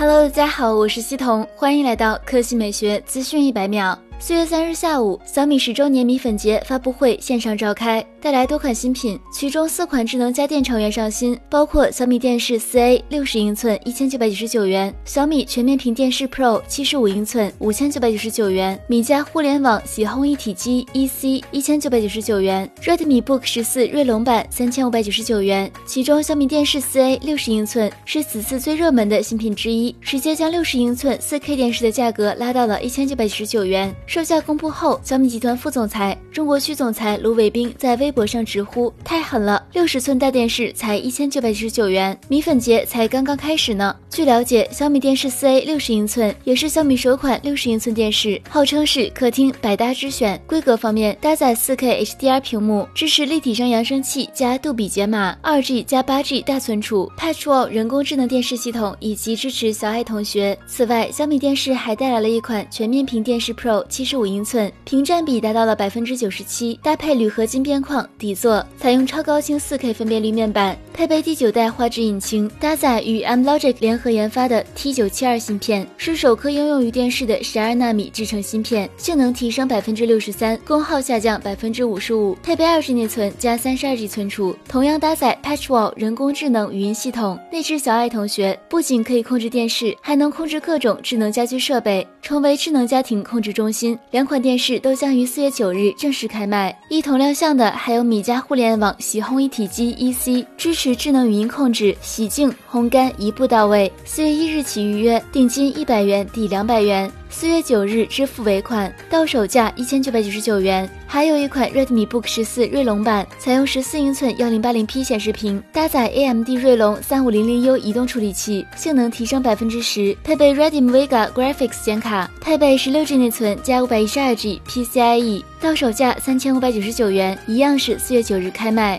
Hello，大家好，我是西彤，欢迎来到科技美学资讯一百秒。四月三日下午，小米十周年米粉节发布会线上召开，带来多款新品，其中四款智能家电成员上新，包括小米电视四 A 六十英寸一千九百九十九元，小米全面屏电视 Pro 七十五英寸五千九百九十九元，米家互联网洗烘一体机 EC 一千九百九十九元，Redmi Book 十四锐龙版三千五百九十九元。其中小米电视四 A 六十英寸是此次最热门的新品之一，直接将六十英寸四 K 电视的价格拉到了一千九百九十九元。售价公布后，小米集团副总裁、中国区总裁卢伟冰在微微博上直呼：“太狠了，六十寸大电视才一千九百九十九元，米粉节才刚刚开始呢。”据了解，小米电视四 A 六十英寸也是小米首款六十英寸电视，号称是客厅百搭之选。规格方面，搭载四 K HDR 屏幕，支持立体声扬声器加杜比解码，二 G 加八 G 大存储，PatchWall 人工智能电视系统以及支持小爱同学。此外，小米电视还带来了一款全面屏电视 Pro 七十五英。寸屏占比达到了百分之九十七，搭配铝合金边框底座，采用超高清 4K 分辨率面板，配备第九代画质引擎，搭载与 M Logic 联合研发的 T 九七二芯片，是首颗应用于电视的十二纳米制程芯片，性能提升百分之六十三，功耗下降百分之五十五，配备二 G 内存加三十二 G 存储，同样搭载 PatchWall 人工智能语音系统。内置小爱同学不仅可以控制电视，还能控制各种智能家居设备，成为智能家庭控制中心。两款电视都将于四月九日正式开卖，一同亮相的还有米家互联网洗烘一体机 EC，支持持智能语音控制，洗净、烘干一步到位。四月一日起预约，定金一百元抵两百元。四月九日支付尾款，到手价一千九百九十九元。还有一款 Redmi Book 十四锐龙版，采用十四英寸幺零八零 P 显示屏，搭载 AMD 锐龙三五零零 U 移动处理器，性能提升百分之十，配备 Redmi Vega Graphics 显卡，配备十六 G 内存加五百一十二 G PCIe，到手价三千五百九十九元，一样是四月九日开卖。